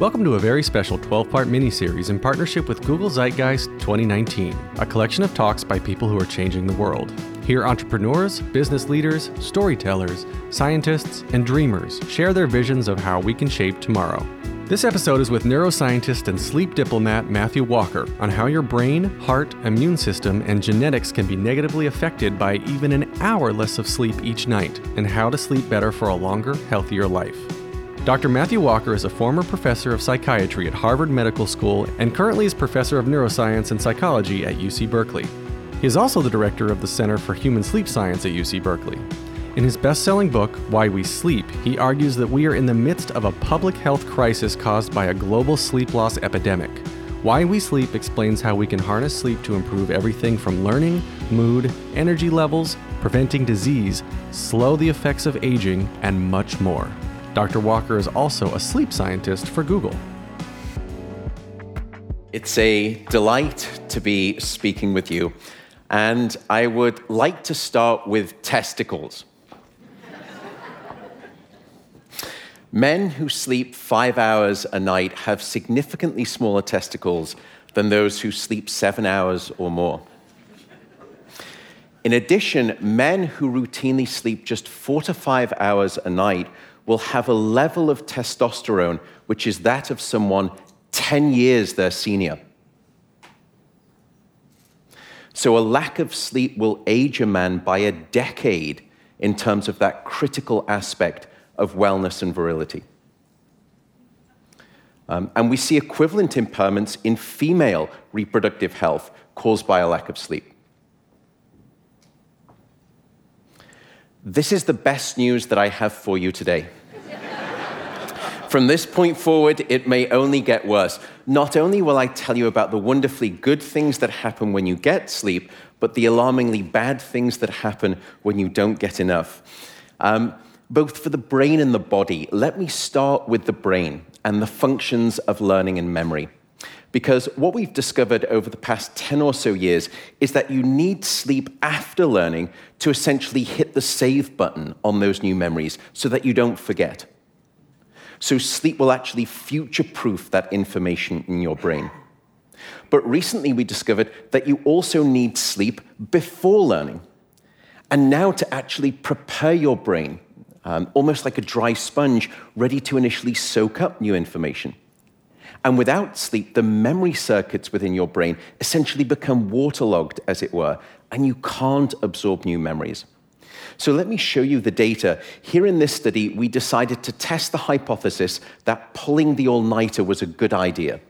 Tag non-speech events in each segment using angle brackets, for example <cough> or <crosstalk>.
Welcome to a very special 12 part mini-series in partnership with Google Zeitgeist 2019, a collection of talks by people who are changing the world. Here, entrepreneurs, business leaders, storytellers, scientists, and dreamers share their visions of how we can shape tomorrow. This episode is with neuroscientist and sleep diplomat Matthew Walker on how your brain, heart, immune system, and genetics can be negatively affected by even an hour less of sleep each night, and how to sleep better for a longer, healthier life. Dr. Matthew Walker is a former professor of psychiatry at Harvard Medical School and currently is professor of neuroscience and psychology at UC Berkeley. He is also the director of the Center for Human Sleep Science at UC Berkeley. In his best selling book, Why We Sleep, he argues that we are in the midst of a public health crisis caused by a global sleep loss epidemic. Why We Sleep explains how we can harness sleep to improve everything from learning, mood, energy levels, preventing disease, slow the effects of aging, and much more. Dr. Walker is also a sleep scientist for Google. It's a delight to be speaking with you, and I would like to start with testicles. Men who sleep five hours a night have significantly smaller testicles than those who sleep seven hours or more. In addition, men who routinely sleep just four to five hours a night will have a level of testosterone which is that of someone 10 years their senior. So, a lack of sleep will age a man by a decade in terms of that critical aspect of wellness and virility. Um, and we see equivalent impairments in female reproductive health caused by a lack of sleep. This is the best news that I have for you today. From this point forward, it may only get worse. Not only will I tell you about the wonderfully good things that happen when you get sleep, but the alarmingly bad things that happen when you don't get enough. Um, both for the brain and the body, let me start with the brain and the functions of learning and memory. Because what we've discovered over the past 10 or so years is that you need sleep after learning to essentially hit the save button on those new memories so that you don't forget. So sleep will actually future proof that information in your brain. But recently we discovered that you also need sleep before learning. And now to actually prepare your brain, um, almost like a dry sponge, ready to initially soak up new information. And without sleep, the memory circuits within your brain essentially become waterlogged, as it were, and you can't absorb new memories. So let me show you the data. Here in this study, we decided to test the hypothesis that pulling the all-nighter was a good idea.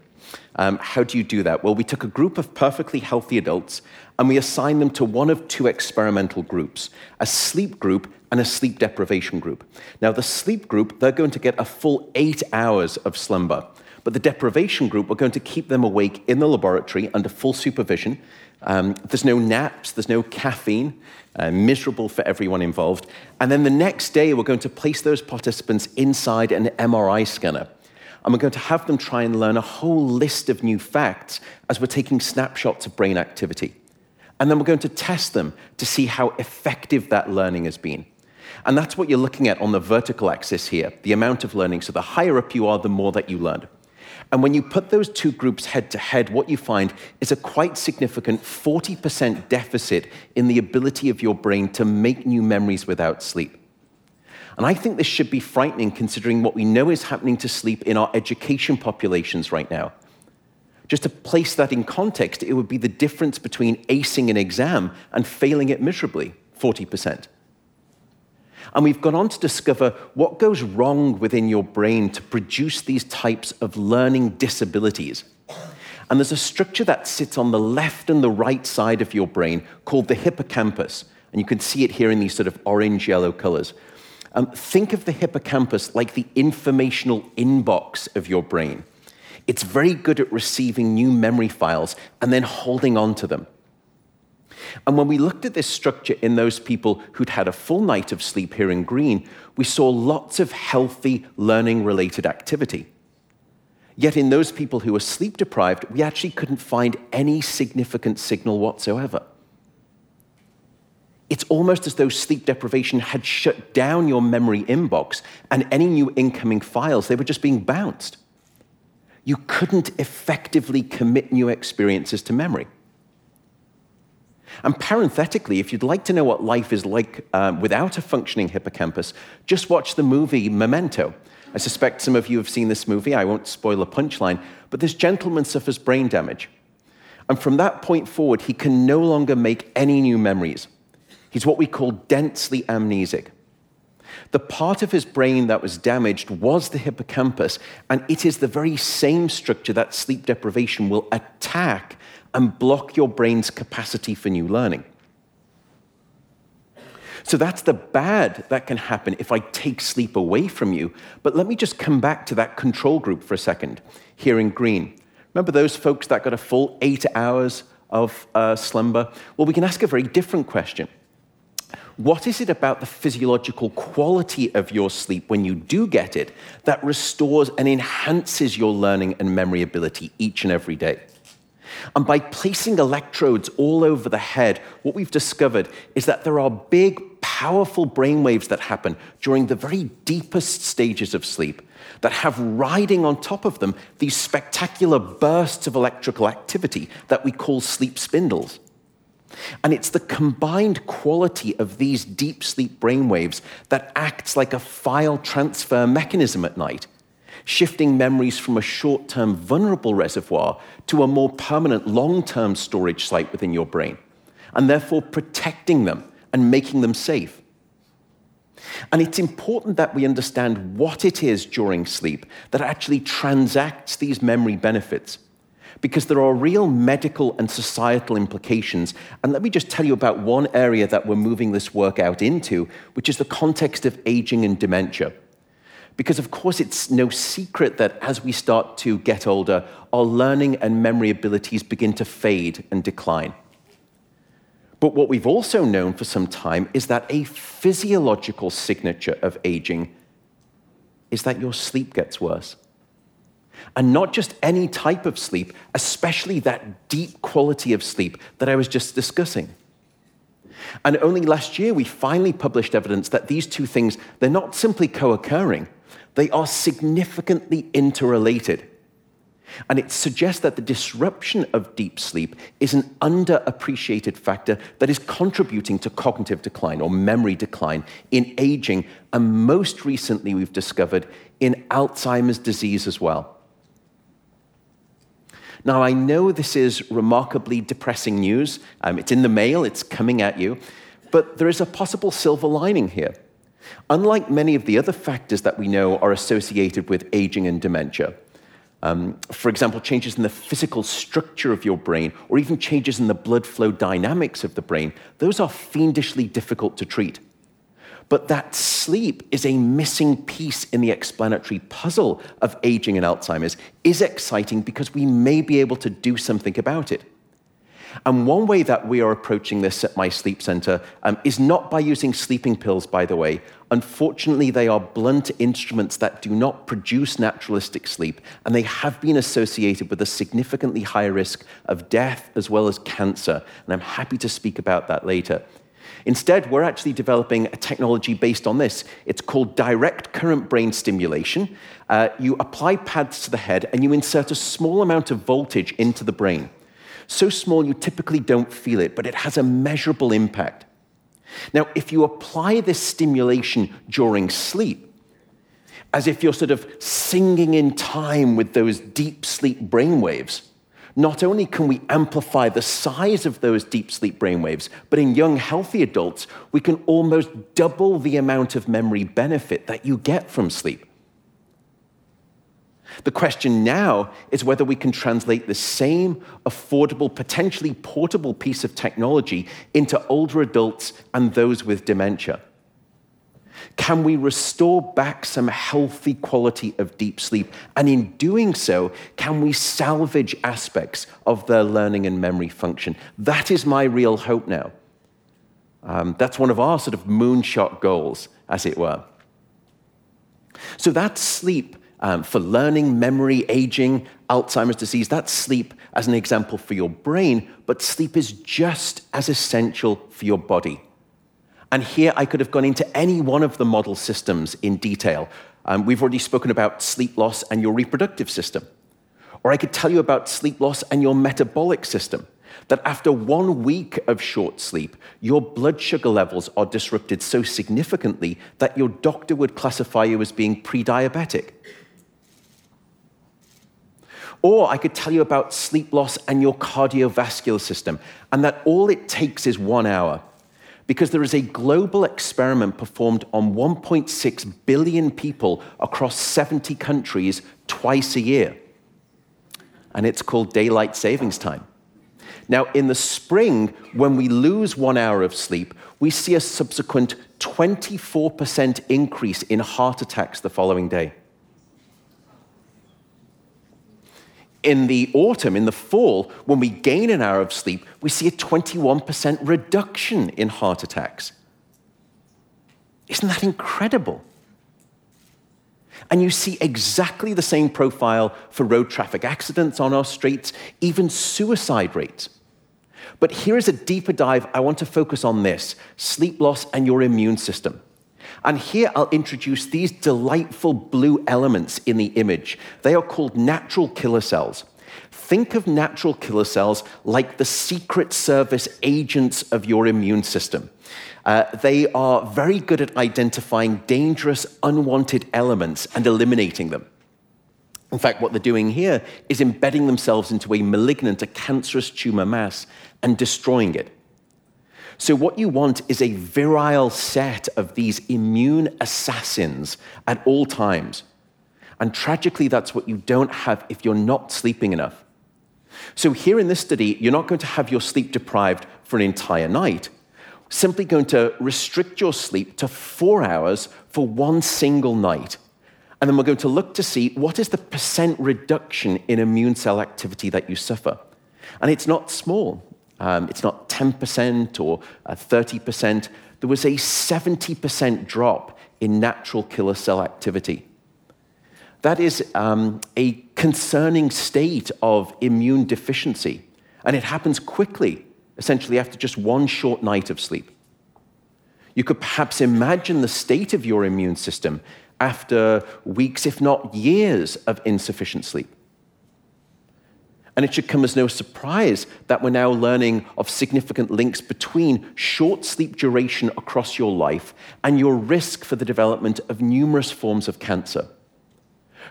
Um, how do you do that? Well, we took a group of perfectly healthy adults and we assigned them to one of two experimental groups a sleep group and a sleep deprivation group. Now, the sleep group, they're going to get a full eight hours of slumber. But the deprivation group, we're going to keep them awake in the laboratory under full supervision. Um, there's no naps, there's no caffeine, uh, miserable for everyone involved. And then the next day, we're going to place those participants inside an MRI scanner. And we're going to have them try and learn a whole list of new facts as we're taking snapshots of brain activity. And then we're going to test them to see how effective that learning has been. And that's what you're looking at on the vertical axis here, the amount of learning. So the higher up you are, the more that you learned. And when you put those two groups head to head, what you find is a quite significant 40% deficit in the ability of your brain to make new memories without sleep. And I think this should be frightening considering what we know is happening to sleep in our education populations right now. Just to place that in context, it would be the difference between acing an exam and failing it miserably 40%. And we've gone on to discover what goes wrong within your brain to produce these types of learning disabilities. And there's a structure that sits on the left and the right side of your brain called the hippocampus. And you can see it here in these sort of orange yellow colors. Um, think of the hippocampus like the informational inbox of your brain. It's very good at receiving new memory files and then holding on to them. And when we looked at this structure in those people who'd had a full night of sleep here in green, we saw lots of healthy learning related activity. Yet in those people who were sleep deprived, we actually couldn't find any significant signal whatsoever. It's almost as though sleep deprivation had shut down your memory inbox and any new incoming files, they were just being bounced. you couldn't effectively commit new experiences to memory. And parenthetically, if you'd like to know what life is like um, without a functioning hippocampus, just watch the movie Memento. I suspect some of you have seen this movie. I won't spoil a punchline, but this gentleman suffers brain damage. And from that point forward, he can no longer make any new memories. He's what we call densely amnesic. The part of his brain that was damaged was the hippocampus, and it is the very same structure that sleep deprivation will attack and block your brain's capacity for new learning. So that's the bad that can happen if I take sleep away from you. But let me just come back to that control group for a second, here in green. Remember those folks that got a full eight hours of uh, slumber? Well, we can ask a very different question. What is it about the physiological quality of your sleep when you do get it that restores and enhances your learning and memory ability each and every day? And by placing electrodes all over the head, what we've discovered is that there are big, powerful brain waves that happen during the very deepest stages of sleep that have riding on top of them these spectacular bursts of electrical activity that we call sleep spindles. And it's the combined quality of these deep sleep brainwaves that acts like a file transfer mechanism at night shifting memories from a short term vulnerable reservoir to a more permanent long term storage site within your brain, and therefore protecting them and making them safe. And it's important that we understand what it is during sleep that actually transacts these memory benefits. Because there are real medical and societal implications. And let me just tell you about one area that we're moving this work out into, which is the context of aging and dementia. Because, of course, it's no secret that as we start to get older, our learning and memory abilities begin to fade and decline. But what we've also known for some time is that a physiological signature of aging is that your sleep gets worse. And not just any type of sleep, especially that deep quality of sleep that I was just discussing. And only last year we finally published evidence that these two things, they're not simply co occurring, they are significantly interrelated. And it suggests that the disruption of deep sleep is an underappreciated factor that is contributing to cognitive decline or memory decline in aging, and most recently, we've discovered in Alzheimer's disease as well. Now, I know this is remarkably depressing news. Um, it's in the mail, it's coming at you, but there is a possible silver lining here. Unlike many of the other factors that we know are associated with aging and dementia, um, for example, changes in the physical structure of your brain, or even changes in the blood flow dynamics of the brain, those are fiendishly difficult to treat. But that sleep is a missing piece in the explanatory puzzle of aging and Alzheimer's is exciting because we may be able to do something about it. And one way that we are approaching this at my sleep center um, is not by using sleeping pills, by the way. Unfortunately, they are blunt instruments that do not produce naturalistic sleep, and they have been associated with a significantly higher risk of death as well as cancer. And I'm happy to speak about that later. Instead, we're actually developing a technology based on this. It's called direct current brain stimulation. Uh, you apply pads to the head and you insert a small amount of voltage into the brain so small you typically don't feel it, but it has a measurable impact. Now, if you apply this stimulation during sleep, as if you're sort of singing in time with those deep sleep brainwaves, not only can we amplify the size of those deep sleep brainwaves, but in young, healthy adults, we can almost double the amount of memory benefit that you get from sleep. The question now is whether we can translate the same affordable, potentially portable piece of technology into older adults and those with dementia. Can we restore back some healthy quality of deep sleep? And in doing so, can we salvage aspects of their learning and memory function? That is my real hope now. Um, that's one of our sort of moonshot goals, as it were. So that sleep um, for learning, memory, aging, Alzheimer's disease. That's sleep as an example for your brain, but sleep is just as essential for your body. And here I could have gone into any one of the model systems in detail. Um, we've already spoken about sleep loss and your reproductive system. Or I could tell you about sleep loss and your metabolic system. That after one week of short sleep, your blood sugar levels are disrupted so significantly that your doctor would classify you as being pre diabetic. Or I could tell you about sleep loss and your cardiovascular system, and that all it takes is one hour. Because there is a global experiment performed on 1.6 billion people across 70 countries twice a year. And it's called daylight savings time. Now, in the spring, when we lose one hour of sleep, we see a subsequent 24% increase in heart attacks the following day. In the autumn, in the fall, when we gain an hour of sleep, we see a 21% reduction in heart attacks. Isn't that incredible? And you see exactly the same profile for road traffic accidents on our streets, even suicide rates. But here is a deeper dive. I want to focus on this sleep loss and your immune system. And here I'll introduce these delightful blue elements in the image. They are called natural killer cells. Think of natural killer cells like the secret service agents of your immune system. Uh, they are very good at identifying dangerous, unwanted elements and eliminating them. In fact, what they're doing here is embedding themselves into a malignant, a cancerous tumor mass, and destroying it. So, what you want is a virile set of these immune assassins at all times. And tragically, that's what you don't have if you're not sleeping enough. So, here in this study, you're not going to have your sleep deprived for an entire night. Simply going to restrict your sleep to four hours for one single night. And then we're going to look to see what is the percent reduction in immune cell activity that you suffer. And it's not small. Um, it's not 10% or uh, 30%. There was a 70% drop in natural killer cell activity. That is um, a concerning state of immune deficiency, and it happens quickly, essentially after just one short night of sleep. You could perhaps imagine the state of your immune system after weeks, if not years, of insufficient sleep. And it should come as no surprise that we're now learning of significant links between short sleep duration across your life and your risk for the development of numerous forms of cancer.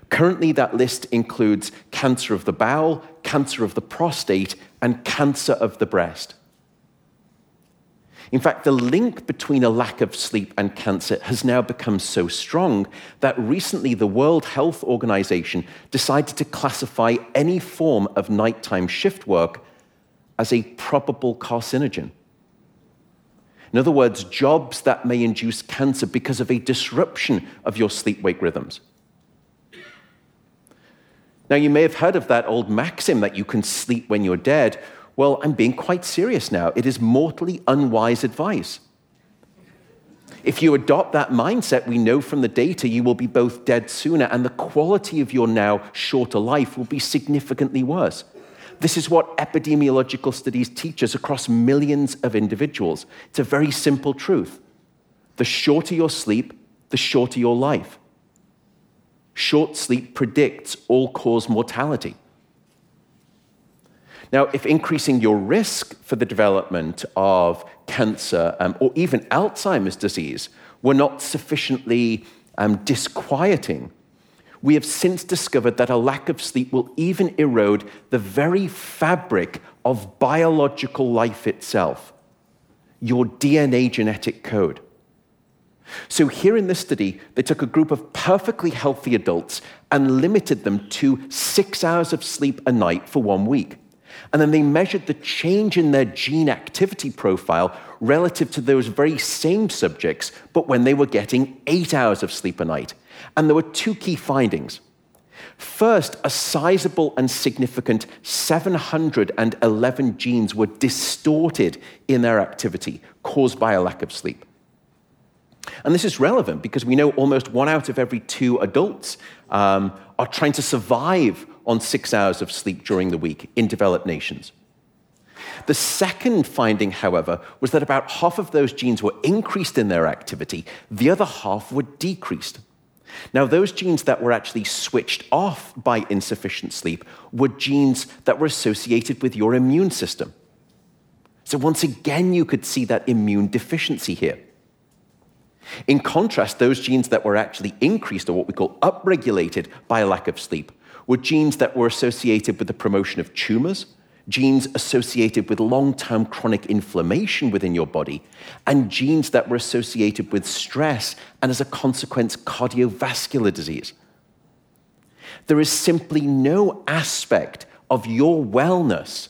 Currently, that list includes cancer of the bowel, cancer of the prostate, and cancer of the breast. In fact, the link between a lack of sleep and cancer has now become so strong that recently the World Health Organization decided to classify any form of nighttime shift work as a probable carcinogen. In other words, jobs that may induce cancer because of a disruption of your sleep wake rhythms. Now, you may have heard of that old maxim that you can sleep when you're dead. Well, I'm being quite serious now. It is mortally unwise advice. If you adopt that mindset, we know from the data you will be both dead sooner and the quality of your now shorter life will be significantly worse. This is what epidemiological studies teach us across millions of individuals. It's a very simple truth. The shorter your sleep, the shorter your life. Short sleep predicts all cause mortality. Now, if increasing your risk for the development of cancer um, or even Alzheimer's disease were not sufficiently um, disquieting, we have since discovered that a lack of sleep will even erode the very fabric of biological life itself, your DNA genetic code. So, here in this study, they took a group of perfectly healthy adults and limited them to six hours of sleep a night for one week. And then they measured the change in their gene activity profile relative to those very same subjects, but when they were getting eight hours of sleep a night. And there were two key findings. First, a sizable and significant 711 genes were distorted in their activity, caused by a lack of sleep. And this is relevant because we know almost one out of every two adults um, are trying to survive on six hours of sleep during the week in developed nations. The second finding, however, was that about half of those genes were increased in their activity, the other half were decreased. Now, those genes that were actually switched off by insufficient sleep were genes that were associated with your immune system. So, once again, you could see that immune deficiency here. In contrast, those genes that were actually increased, or what we call upregulated by a lack of sleep, were genes that were associated with the promotion of tumors, genes associated with long term chronic inflammation within your body, and genes that were associated with stress and, as a consequence, cardiovascular disease. There is simply no aspect of your wellness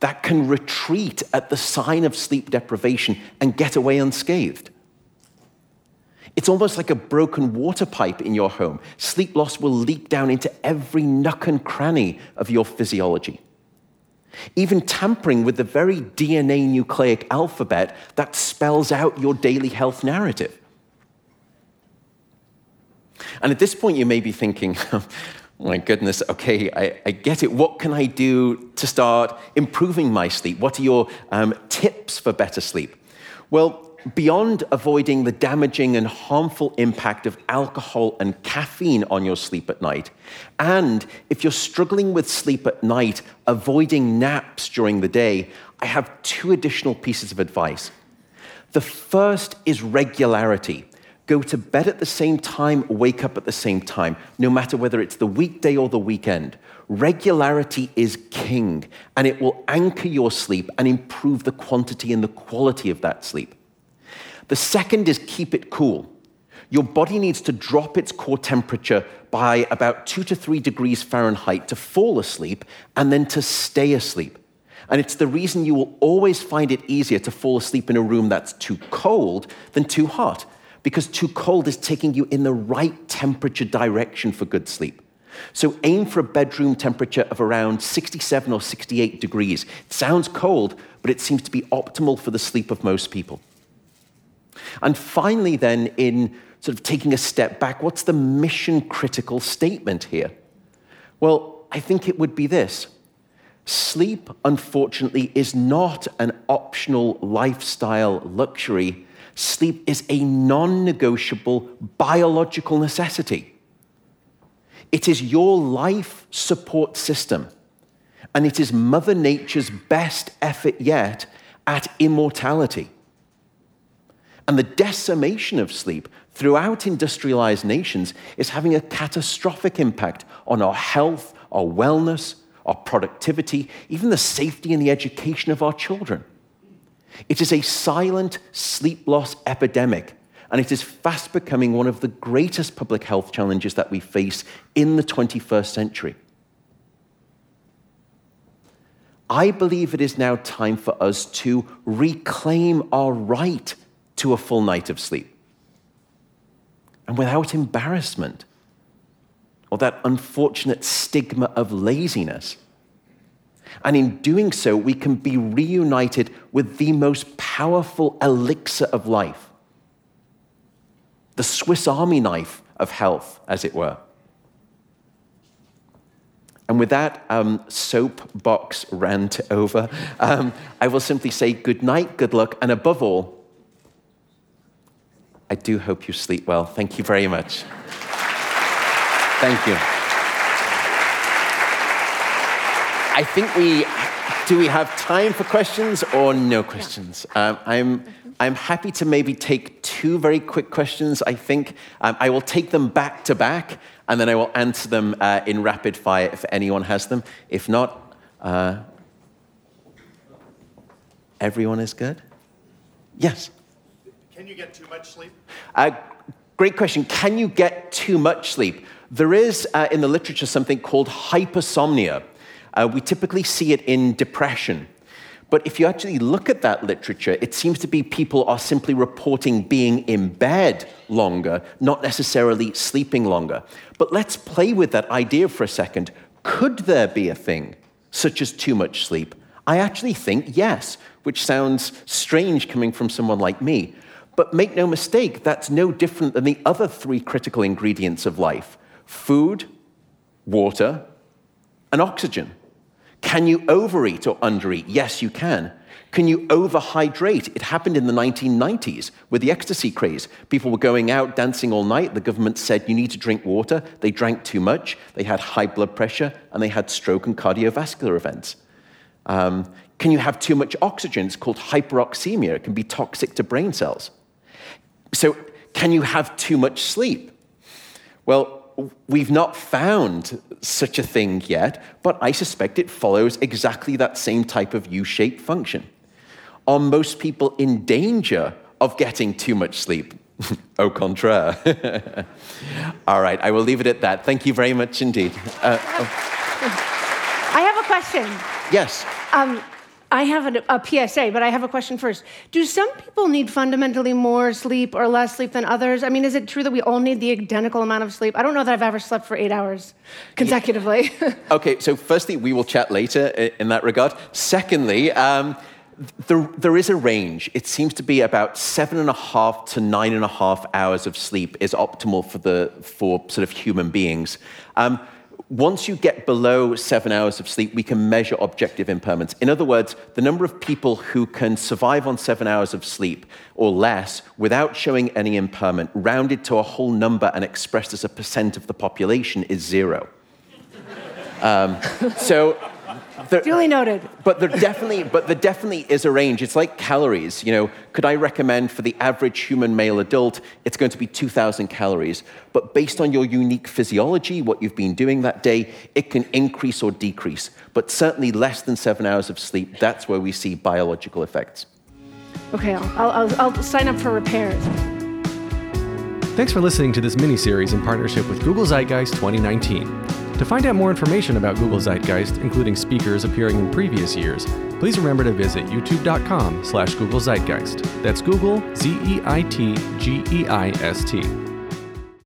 that can retreat at the sign of sleep deprivation and get away unscathed. It's almost like a broken water pipe in your home. Sleep loss will leak down into every nook and cranny of your physiology. Even tampering with the very DNA nucleic alphabet that spells out your daily health narrative. And at this point, you may be thinking, <laughs> my goodness, okay, I, I, get it. What can I do to start improving my sleep? What are your um, tips for better sleep? Well, beyond avoiding the damaging and harmful impact of alcohol and caffeine on your sleep at night, and if you're struggling with sleep at night, avoiding naps during the day, I have two additional pieces of advice. The first is regularity. Go to bed at the same time, wake up at the same time, no matter whether it's the weekday or the weekend. Regularity is king, and it will anchor your sleep and improve the quantity and the quality of that sleep. The second is keep it cool. Your body needs to drop its core temperature by about two to three degrees Fahrenheit to fall asleep and then to stay asleep. And it's the reason you will always find it easier to fall asleep in a room that's too cold than too hot, because too cold is taking you in the right temperature direction for good sleep. So aim for a bedroom temperature of around 67 or 68 degrees. It sounds cold, but it seems to be optimal for the sleep of most people. And finally, then, in sort of taking a step back, what's the mission critical statement here? Well, I think it would be this sleep, unfortunately, is not an optional lifestyle luxury. Sleep is a non negotiable biological necessity. It is your life support system, and it is Mother Nature's best effort yet at immortality. And the decimation of sleep throughout industrialized nations is having a catastrophic impact on our health, our wellness, our productivity, even the safety and the education of our children. It is a silent sleep loss epidemic, and it is fast becoming one of the greatest public health challenges that we face in the 21st century. I believe it is now time for us to reclaim our right to a full night of sleep. And without embarrassment or that unfortunate stigma of laziness. And in doing so, we can be reunited with the most powerful elixir of life the Swiss Army knife of health, as it were. And with that um, soapbox rant over, um, I will simply say good night, good luck, and above all, I do hope you sleep well. Thank you very much. Thank you. I think we do we have time for questions or no questions? Yeah. Um, I'm I'm happy to maybe take two very quick questions. I think um, I will take them back to back, and then I will answer them uh, in rapid fire if anyone has them. If not, uh, everyone is good. Yes. Can you get too much sleep? Uh, great question. Can you get too much sleep? There is uh, in the literature something called hypersomnia. Uh, we typically see it in depression. But if you actually look at that literature, it seems to be people are simply reporting being in bed longer, not necessarily sleeping longer. But let's play with that idea for a second. Could there be a thing such as too much sleep? I actually think yes, which sounds strange coming from someone like me. But make no mistake, that's no different than the other three critical ingredients of life food, water, and oxygen. Can you overeat or undereat? Yes, you can. Can you overhydrate? It happened in the 1990s with the ecstasy craze. People were going out dancing all night. The government said you need to drink water. They drank too much. They had high blood pressure and they had stroke and cardiovascular events. Um, can you have too much oxygen? It's called hyperoxemia. It can be toxic to brain cells. So, can you have too much sleep? Well, we've not found such a thing yet, but I suspect it follows exactly that same type of U shaped function. Are most people in danger of getting too much sleep? <laughs> Au contraire. <laughs> All right, I will leave it at that. Thank you very much indeed. Uh, oh. I have a question. Yes. Um, I have a, a, PSA, but I have a question first. Do some people need fundamentally more sleep or less sleep than others? I mean, is it true that we all need the identical amount of sleep? I don't know that I've ever slept for eight hours consecutively. Yeah. <laughs> okay, so firstly, we will chat later in that regard. Secondly, um, there, there is a range. It seems to be about seven and a half to nine and a half hours of sleep is optimal for, the, for sort of human beings. Um, once you get below seven hours of sleep, we can measure objective impairments. In other words, the number of people who can survive on seven hours of sleep or less without showing any impairment, rounded to a whole number and expressed as a percent of the population, is zero. <laughs> Um, so Duly noted. But there definitely, but there definitely is a range. It's like calories. You know, could I recommend for the average human male adult, it's going to be 2,000 calories. But based on your unique physiology, what you've been doing that day, it can increase or decrease. But certainly less than seven hours of sleep, that's where we see biological effects. Okay, I'll, I'll, I'll sign up for repairs. Thanks for listening to this mini series in partnership with Google Zeitgeist 2019. To find out more information about Google Zeitgeist, including speakers appearing in previous years, please remember to visit youtube.com slash Google Zeitgeist. That's Google, Z-E-I-T-G-E-I-S-T.